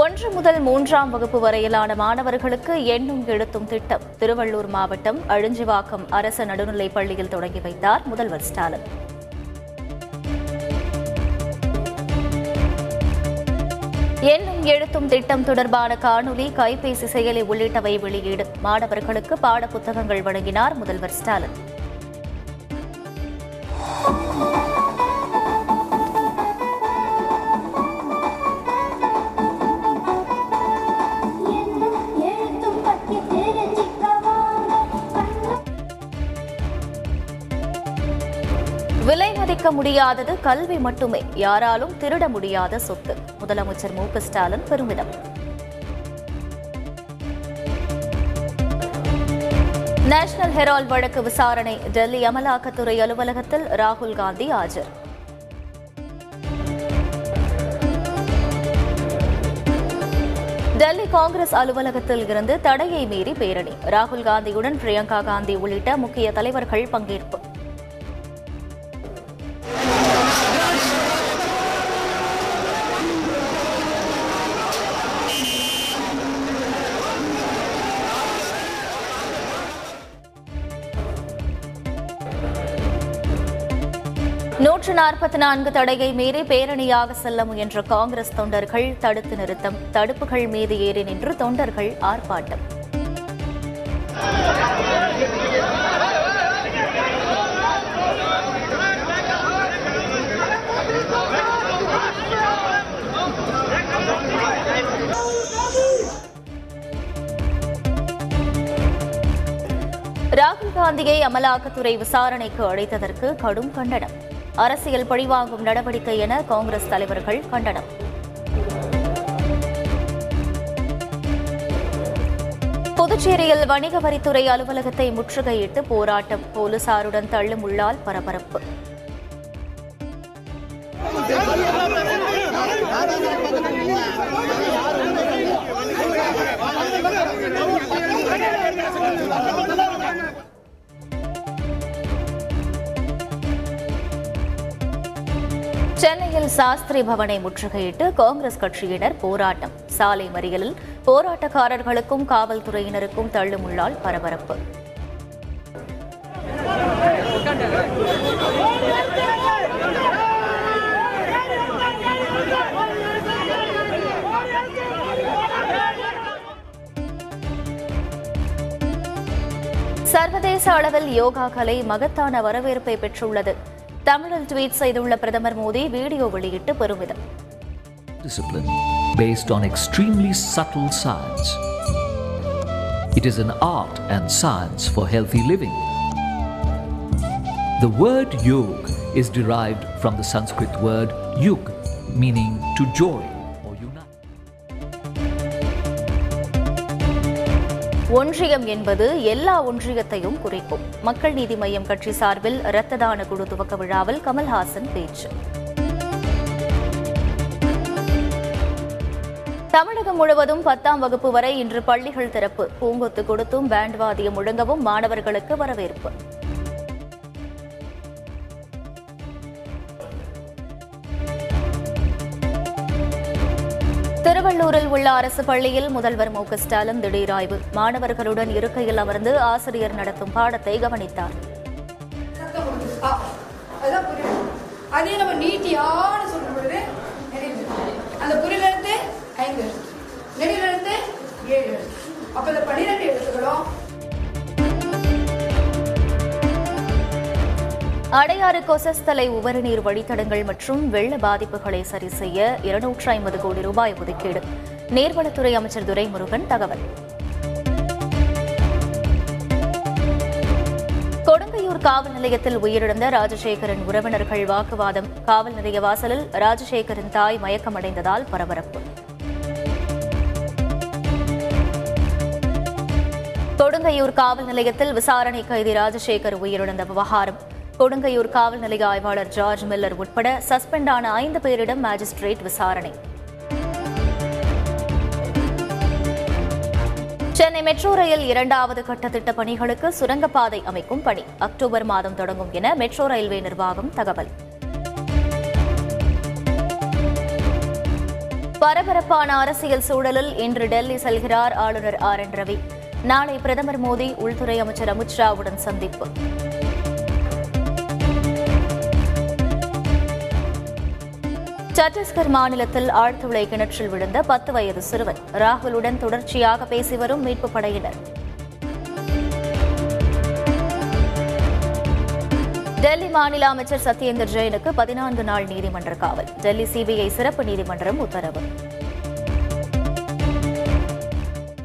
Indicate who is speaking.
Speaker 1: ஒன்று முதல் மூன்றாம் வகுப்பு வரையிலான மாணவர்களுக்கு எண்ணும் எழுத்தும் திட்டம். திருவள்ளூர் மாவட்டம் அழிஞ்சிவாக்கம் அரசு நடுநிலைப் பள்ளியில் தொடங்கி வைத்தார் முதல்வர் ஸ்டாலின். எண்ணும் எழுத்தும் திட்டம் தொடர்பான காணொலி கைபேசி செயலி உள்ளிட்டவை வெளியீடு. மாணவர்களுக்கு பாடப்புத்தகங்கள் வழங்கினார் முதல்வர் ஸ்டாலின். விலை மதிக்க முடியாதது கல்வி மட்டுமே. யாராலும் திருட முடியாத சொத்து. முதலமைச்சர் மு ஸ்டாலின் பெருமிதம். நேஷனல் ஹெரால்ட் வழக்கு விசாரணை டெல்லி அமலாக்கத்துறை அலுவலகத்தில் ராகுல் காந்தி ஆஜர். டெல்லி காங்கிரஸ் அலுவலகத்தில் இருந்து தடையை மீறி பேரணி. ராகுல் காந்தியுடன் பிரியங்கா காந்தி உள்ளிட்ட முக்கிய தலைவர்கள் பங்கேற்பு. நூற்று நாற்பத்தி நான்கு தடையை மீறி பேரணியாக செல்ல முயன்ற காங்கிரஸ் தொண்டர்கள் தடுத்து நிறுத்தம். தடுப்புகள் மீது ஏறி நின்று தொண்டர்கள் ஆர்ப்பாட்டம். ராகுல் காந்தியை அமலாக்கத்துறை விசாரணைக்கு அழைத்ததற்கு கடும் கண்டனம். அரசியல் பழிவாங்கும் நடவடிக்கை என காங்கிரஸ் தலைவர்கள் கண்டனம். புதுச்சேரியில் வணிக வரித்துறை அலுவலகத்தை முற்றுகையிட்டு போராட்டம். போலீசாருடன் தள்ளுமுள்ளால் பரபரப்பு. சென்னையில் சாஸ்திரி பவனை முற்றுகையிட்டு காங்கிரஸ் கட்சியினர் போராட்டம். சாலை மறியலில் போராட்டக்காரர்களுக்கும் காவல்துறையினருக்கும் தள்ளுமுள்ளால் பரபரப்பு. சர்வதேச அளவில் யோகா கலை மகத்தான வரவேற்பை பெற்றுள்ளது. தமிழில் ட்வீட் செய்துள்ள பிரதமர் மோடி வீடியோ வெளியிட்டு பெருமிதம்
Speaker 2: discipline based on extremely subtle science. It is an art and science for healthy living. The word yog is derived from the Sanskrit word yug, meaning to join
Speaker 1: ஒன்றியம் என்பது எல்லா ஒன்றியத்தையும் குறிக்கும். மக்கள் நீதி மய்யம் கட்சி சார்பில் இரத்த தான குழு துவக்க விழாவில் கமல்ஹாசன் பேச்சு. தமிழகம் முழுவதும் பத்தாம் வகுப்பு வரை இன்று பள்ளிகள் திறப்பு. பூங்கொத்து கொடுத்தும் பேண்ட் வாதியம் முழங்கவும் மாணவர்களுக்கு வரவேற்பு. திருவள்ளூரில் உள்ள அரசு பள்ளியில் முதல்வர் மு ஸ்டாலின் திடீர் ஆய்வு. மாணவர்களுடன் இருக்கையில் அமர்ந்து ஆசிரியர் நடத்தும் பாடத்தை கவனித்தார்.
Speaker 3: அதே நம்ம நீட்டியான சொல்லும் பொழுது
Speaker 1: அடையாறு கொசஸ்தலை உபரிநீர் வழித்தடங்கள் மற்றும் வெள்ள பாதிப்புகளை சரி செய்ய இருநூற்று ஐம்பது கோடி ரூபாய் ஒதுக்கீடு. நீர்வளத்துறை அமைச்சர் துரைமுருகன் தகவல். கொடுங்கையூர் காவல் நிலையத்தில் உயிரிழந்த ராஜசேகரன் உறவினர்கள் வாக்குவாதம். காவல் நிலைய வாசலில் ராஜசேகரின் தாய் மயக்கமடைந்ததால் பரபரப்பு. கொடுங்கையூர் காவல் நிலையத்தில் விசாரணை கைதி ராஜசேகர் உயிரிழந்த விவகாரம். கொடுங்கையூர் காவல் நிலைய ஆய்வாளர் ஜார்ஜ் மில்லர் உட்பட சஸ்பெண்ட் ஆன ஐந்து பேரிடம் மேஜிஸ்ட்ரேட் விசாரணை. சென்னை மெட்ரோ ரயில் இரண்டாவது கட்ட திட்டப் பணிகளுக்கு சுரங்கப்பாதை அமைக்கும் பணி. அக்டோபர் மாதம் தொடங்கும் என மெட்ரோ ரயில்வே நிர்வாகம் தகவல். பரபரப்பான அரசியல் சூழலில் இன்று டெல்லி செல்கிறார் ஆளுநர் ஆர் என் ரவி. நாளை பிரதமர் மோடி உள்துறை அமைச்சர் அமித்ஷாவுடன் சந்திப்பு. சத்தீஸ்கர் மாநிலத்தில் ஆழ்துளை கிணற்றில் விழுந்த பத்து வயது சிறுவன். ராகுலுடன் தொடர்ச்சியாக பேசி வரும் மீட்புப் படையினர். டெல்லி மாநில அமைச்சர் சத்யேந்தர் ஜெயினுக்கு பதினான்கு நாள் நீதிமன்ற காவல். டெல்லி சிபிஐ சிறப்பு நீதிமன்றம் உத்தரவு.